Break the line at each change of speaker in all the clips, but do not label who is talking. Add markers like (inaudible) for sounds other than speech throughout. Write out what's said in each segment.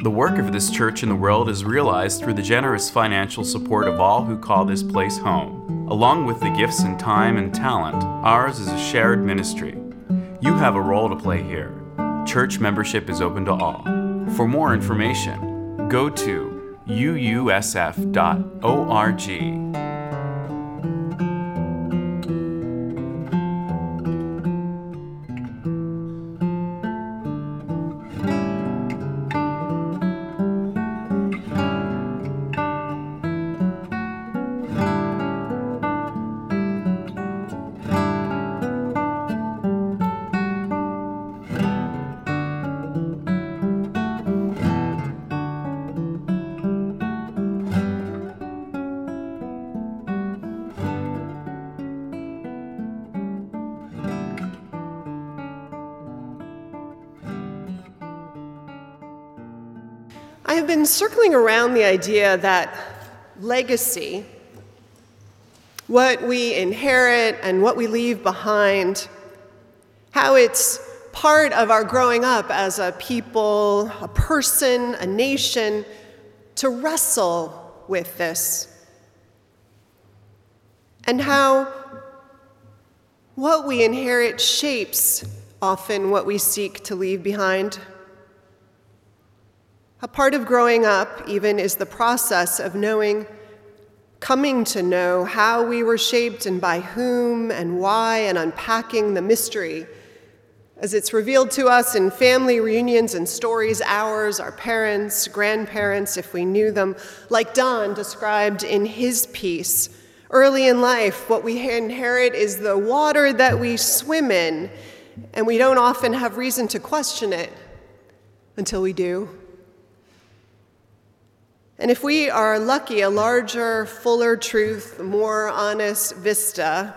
The work of this church in the world is realized through the generous financial support of all who call this place home. Along with the gifts and time and talent, ours is a shared ministry. You have a role to play here. Church membership is open to all. For more information, go to uusf.org.
I have been circling around the idea that legacy, what we inherit and what we leave behind, how it's part of our growing up as a people, a person, a nation, to wrestle with this. And how what we inherit shapes often what we seek to leave behind. A part of growing up, even, is the process of knowing, coming to know how we were shaped and by whom and why, and unpacking the mystery as it's revealed to us in family reunions and stories, ours, our parents, grandparents, if we knew them, like Don described in his piece. Early in life, what we inherit is the water that we swim in, and we don't often have reason to question it until we do. And if we are lucky, a larger, fuller truth, more honest vista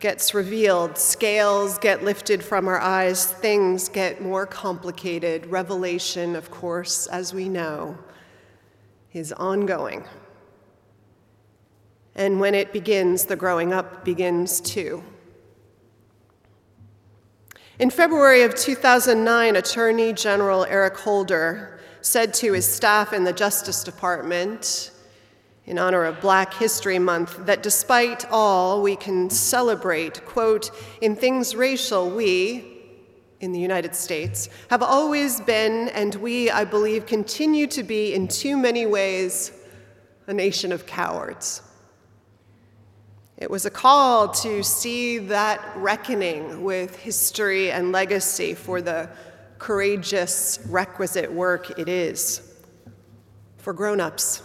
gets revealed. Scales get lifted from our eyes. Things get more complicated. Revelation, of course, as we know, is ongoing. And when it begins, the growing up begins too. In February of 2009, Attorney General Eric Holder said to his staff in the Justice Department in honor of Black History Month that despite all, we can celebrate, quote, in things racial, we, in the United States, have always been, and we, I believe, continue to be in too many ways, a nation of cowards. It was a call to see that reckoning with history and legacy for the courageous, requisite work it is for grown ups.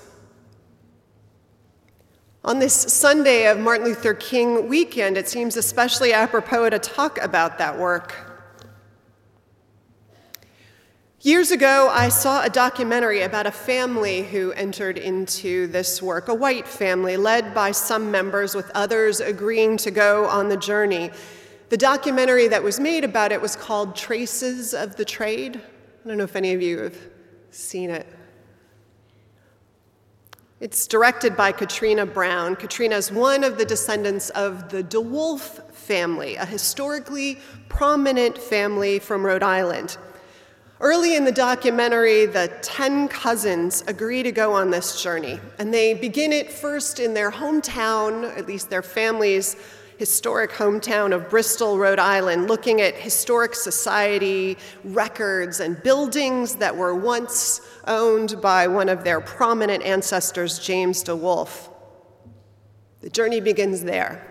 On this Sunday of Martin Luther King weekend, it seems especially apropos to talk about that work. Years ago, I saw a documentary about a family who entered into this work, a white family led by some members, with others agreeing to go on the journey. The documentary that was made about it was called Traces of the Trade. I don't know if any of you have seen it. It's directed by Katrina Brown. Katrina is one of the descendants of the DeWolf family, a historically prominent family from Rhode Island. Early in the documentary, the 10 cousins agree to go on this journey, and they begin it first in their hometown, at least their families' historic hometown of Bristol, Rhode Island, looking at historic society records and buildings that were once owned by one of their prominent ancestors, James DeWolf. The journey begins there.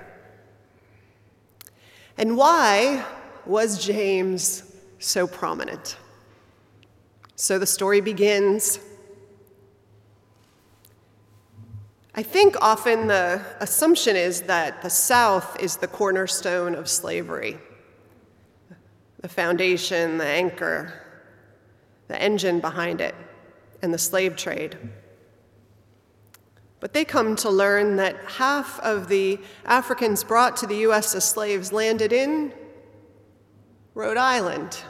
And why was James so prominent? So the story begins I think often the assumption is that the South is the cornerstone of slavery, the foundation, the anchor, the engine behind it, and the slave trade. But they come to learn that half of the Africans brought to the U.S. as slaves landed in Rhode Island.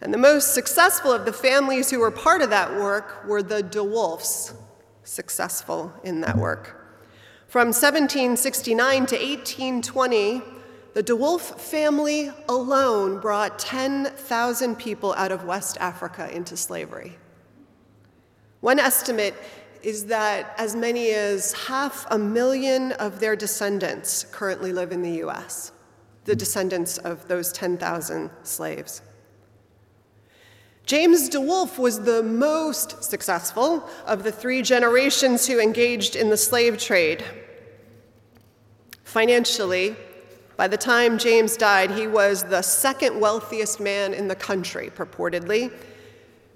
And the most successful of the families who were part of that work were the DeWolfs, successful in that work. From 1769 to 1820, the DeWolf family alone brought 10,000 people out of West Africa into slavery. One estimate is that as many as half a million of their descendants currently live in the US, the descendants of those 10,000 slaves. James DeWolf was the most successful of the three generations who engaged in the slave trade. Financially, by the time James died, he was the second wealthiest man in the country, purportedly.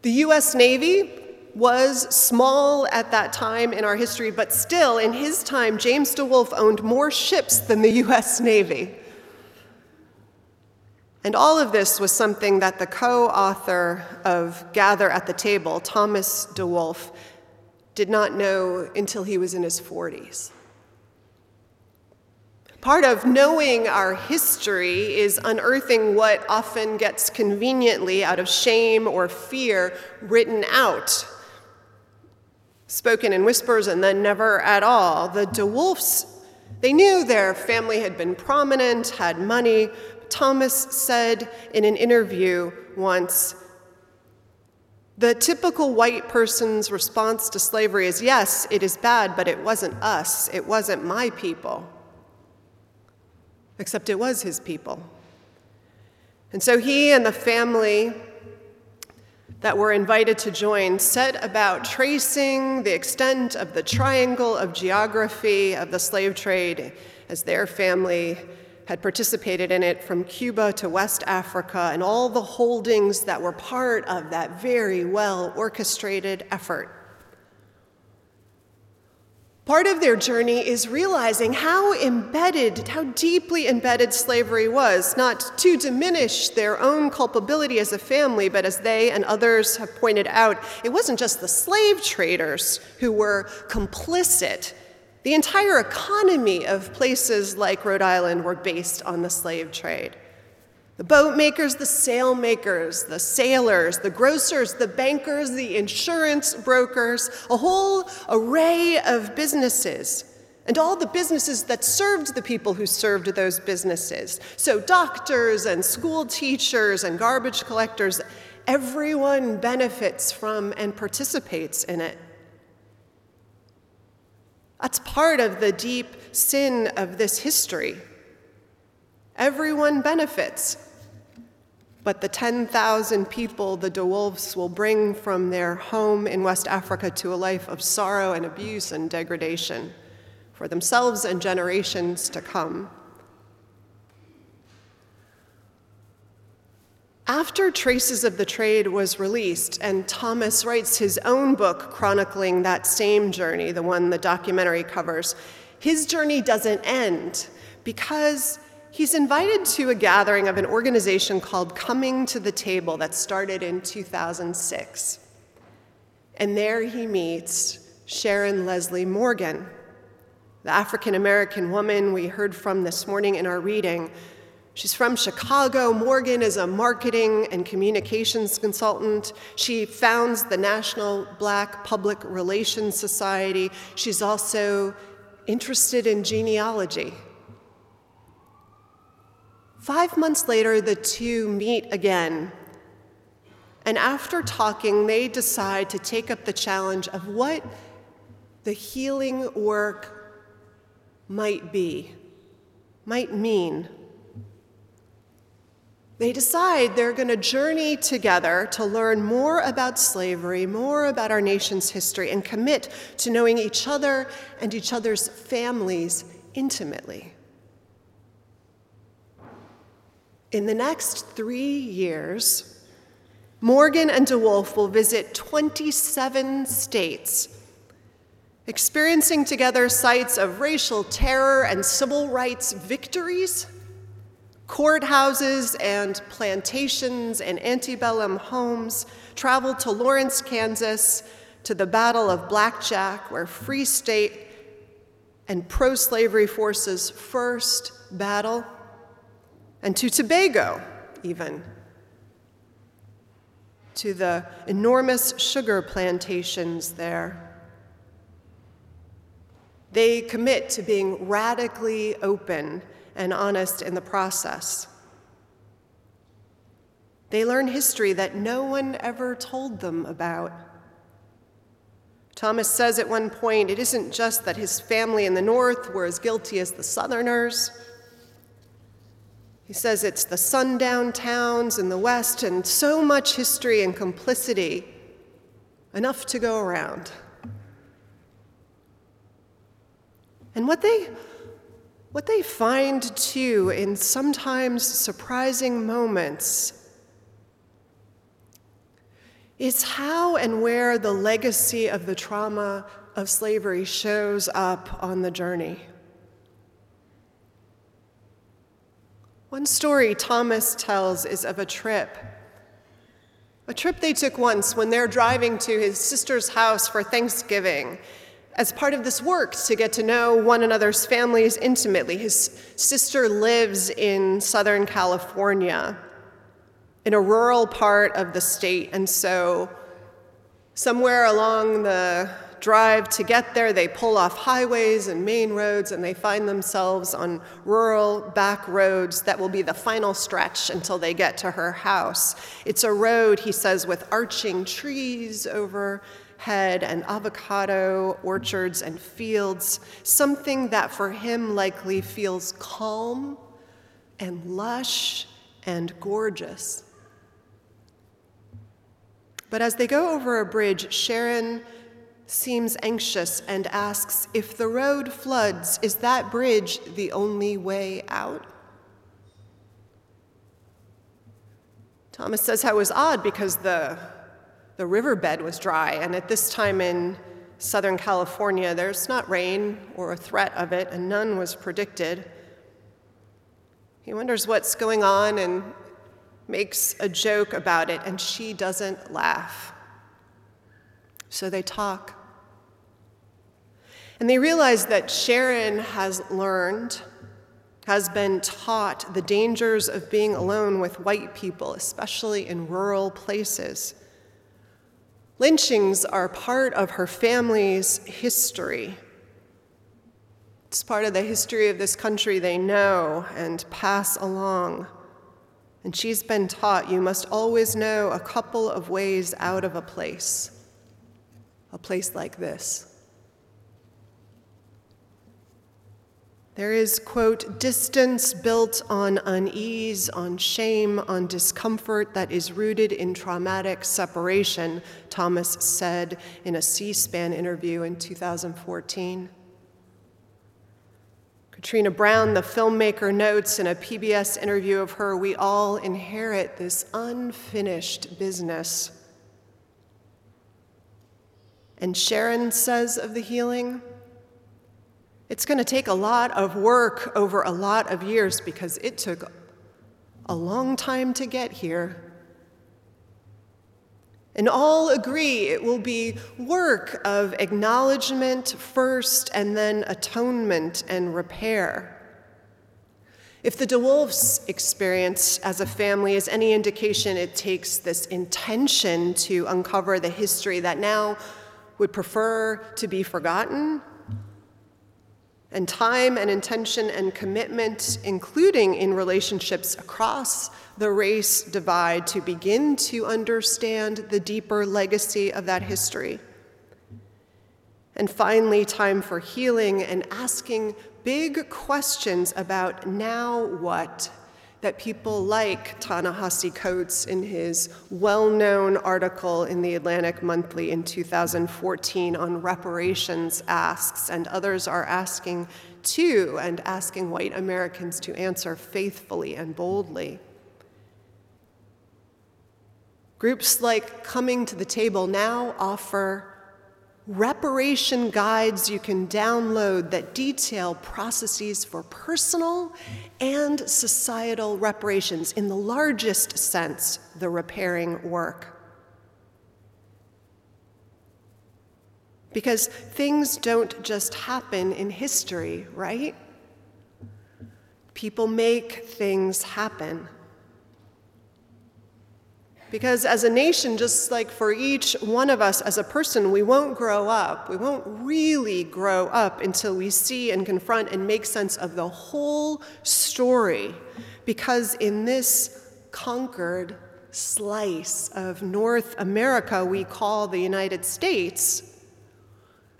The US Navy was small at that time in our history, but still, in his time, James DeWolf owned more ships than the US Navy. And all of this was something that the co author of Gather at the Table, Thomas DeWolf, did not know until he was in his 40s. Part of knowing our history is unearthing what often gets conveniently out of shame or fear written out, spoken in whispers and then never at all. The DeWolfs, they knew their family had been prominent, had money, Thomas said in an interview once the typical white person's response to slavery is yes, it is bad, but it wasn't us, it wasn't my people. Except it was his people. And so he and the family that were invited to join set about tracing the extent of the triangle of geography of the slave trade as their family had participated in it from Cuba to West Africa and all the holdings that were part of that very well orchestrated effort. Part of their journey is realizing how embedded, how deeply embedded slavery was, not to diminish their own culpability as a family, but as they and others have pointed out, it wasn't just the slave traders who were complicit the entire economy of places like Rhode Island were based on the slave trade. The boat makers, the sail makers, the sailors, the grocers, the bankers, the insurance brokers, a whole array of businesses, and all the businesses that served the people who served those businesses. So, doctors and school teachers and garbage collectors, everyone benefits from and participates in it. That's part of the deep sin of this history. Everyone benefits, but the 10,000 people the DeWolfs will bring from their home in West Africa to a life of sorrow and abuse and degradation for themselves and generations to come. After Traces of the Trade was released, and Thomas writes his own book chronicling that same journey, the one the documentary covers, his journey doesn't end because he's invited to a gathering of an organization called Coming to the Table that started in 2006. And there he meets Sharon Leslie Morgan, the African American woman we heard from this morning in our reading She's from Chicago. Morgan is a marketing and communications consultant. She founds the National Black Public Relations Society. She's also interested in genealogy. Five months later, the two meet again. And after talking, they decide to take up the challenge of what the healing work might be, might mean. They decide they're going to journey together to learn more about slavery, more about our nation's history, and commit to knowing each other and each other's families intimately. In the next three years, Morgan and DeWolf will visit 27 states, experiencing together sites of racial terror and civil rights victories courthouses and plantations and antebellum homes, traveled to Lawrence, Kansas, to the Battle of Blackjack, where Free State and pro slavery forces first battle, and to Tobago, even. to the enormous sugar plantations there. They commit to being radically open and honest in the process. They learn history that no one ever told them about. Thomas says at one point it isn't just that his family in the North were as guilty as the Southerners. He says it's the sundown towns in the West and so much history and complicity, enough to go around. And what they, what they find too in sometimes surprising moments is how and where the legacy of the trauma of slavery shows up on the journey. One story Thomas tells is of a trip. A trip they took once when they're driving to his sister's house for Thanksgiving as part of this work to get to know one another's families intimately. His sister lives in Southern California, in a rural part of the state, and so somewhere along the drive to get there, they pull off highways and main roads, and they find themselves on rural back roads that will be the final stretch until they get to her house. It's a road, he says, with arching trees over head and avocado orchards and fields, something that for him likely feels calm and lush and gorgeous. But as they go over a bridge, Sharon seems anxious and asks if the road floods, is that bridge the only way out? Thomas says how it was odd because the the riverbed was dry, and at this time in Southern California, there's not rain or a threat of it, and none was predicted. He wonders what's going on and makes a joke about it, and she doesn't laugh. So they talk. And they realize that Sharon has learned, has been taught the dangers of being alone with white people, especially in rural places. Lynchings are part of her family's history. It's part of the history of this country they know and pass along. And she's been taught you must always know a couple of ways out of a place, a place like this. There is, quote, distance built on unease, on shame, on discomfort that is rooted in traumatic separation, Thomas said in a C SPAN interview in 2014. Katrina Brown, the filmmaker, notes in a PBS interview of her we all inherit this unfinished business. And Sharon says of the healing, it's going to take a lot of work over a lot of years because it took a long time to get here. And all agree it will be work of acknowledgement first and then atonement and repair. If the DeWolf's experience as a family is any indication, it takes this intention to uncover the history that now would prefer to be forgotten and time and intention and commitment, including in relationships across the race divide, to begin to understand the deeper legacy of that history. And finally, time for healing and asking big questions about now what that people like Ta-Nehisi Coates in his well known article in the Atlantic Monthly in 2014 on reparations asks, and others are asking too, and asking white Americans to answer faithfully and boldly. Groups like Coming to the Table now offer reparation guides you can download that detail processes for personal and societal reparations, in the largest sense, the repairing work. Because things don't just happen in history, right? People make things happen. Because as a nation, just like for each one of us as a person, we won't grow up. We won't really grow up until we see and confront and make sense of the whole story. Because in this conquered slice of North America we call the United States,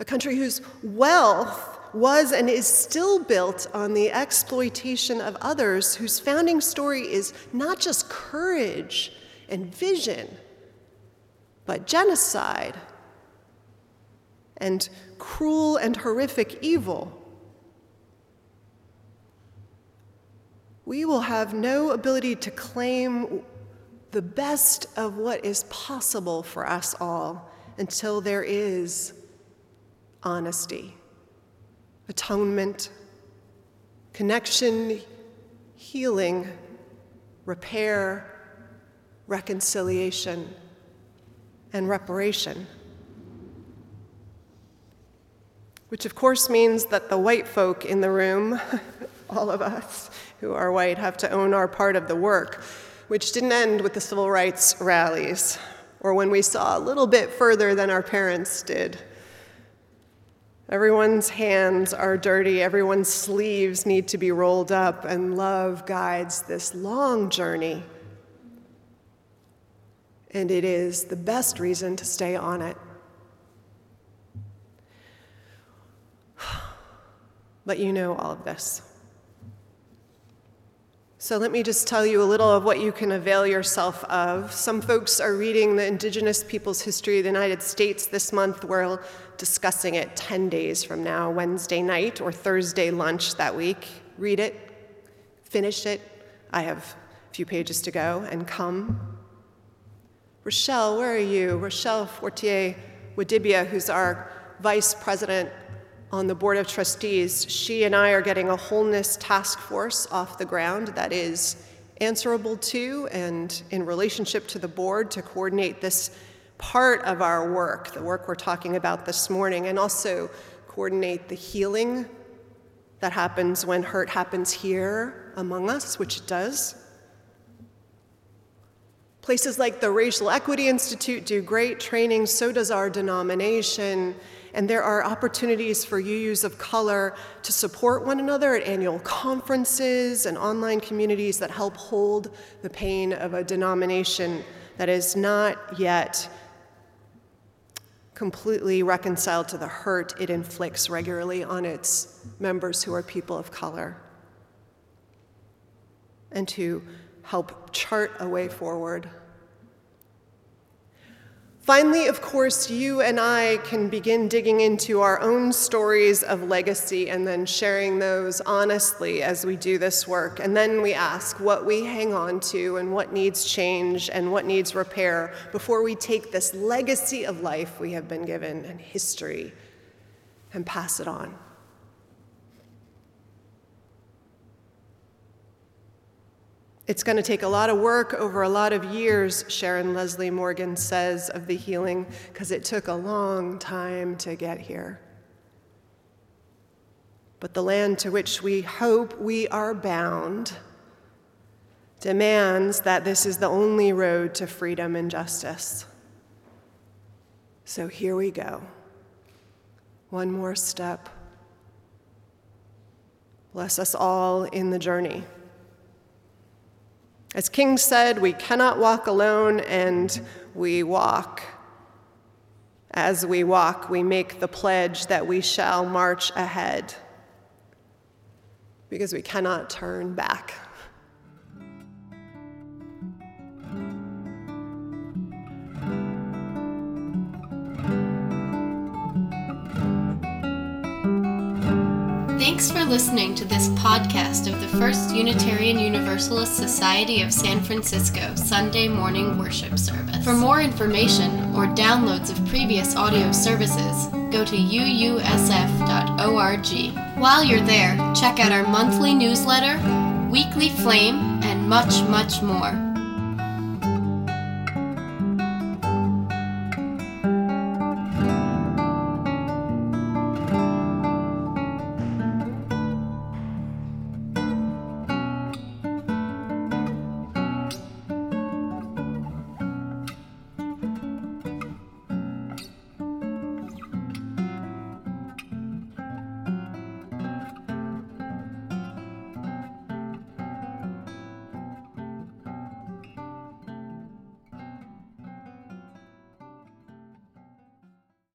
a country whose wealth was and is still built on the exploitation of others, whose founding story is not just courage and vision, but genocide and cruel and horrific evil. We will have no ability to claim the best of what is possible for us all until there is honesty, atonement, connection, healing, repair, reconciliation, and reparation. Which, of course, means that the white folk in the room, (laughs) all of us who are white, have to own our part of the work, which didn't end with the civil rights rallies or when we saw a little bit further than our parents did. Everyone's hands are dirty, everyone's sleeves need to be rolled up, and love guides this long journey and it is the best reason to stay on it. (sighs) But you know all of this. So let me just tell you a little of what you can avail yourself of. Some folks are reading the Indigenous Peoples' History of the United States this month. We're discussing it 10 days from now, Wednesday night or Thursday lunch that week. Read it, finish it. I have a few pages to go, and come. Rochelle, where are you? Rochelle Fortier Wadibia, who's our vice president on the board of trustees, she and I are getting a wholeness task force off the ground that is answerable to and in relationship to the board to coordinate this part of our work, the work we're talking about this morning, and also coordinate the healing that happens when hurt happens here among us, which it does. Places like the Racial Equity Institute do great training, so does our denomination. And there are opportunities for UUs of color to support one another at annual conferences and online communities that help hold the pain of a denomination that is not yet completely reconciled to the hurt it inflicts regularly on its members who are people of color. And to help chart a way forward. Finally, of course, you and I can begin digging into our own stories of legacy and then sharing those honestly as we do this work. And then we ask what we hang on to and what needs change and what needs repair before we take this legacy of life we have been given and history and pass it on. It's going to take a lot of work over a lot of years, Sharon Leslie Morgan says of the healing, because it took a long time to get here. But the land to which we hope we are bound demands that this is the only road to freedom and justice. So here we go. One more step. Bless us all in the journey. As King said, we cannot walk alone, and we walk. As we walk, we make the pledge that we shall march ahead because we cannot turn back.
Listening to this podcast of the First Unitarian Universalist Society of San Francisco Sunday morning worship service. For more information or downloads of previous audio services, go to uusf.org. While you're there, check out our monthly newsletter, weekly flame, and much, much more.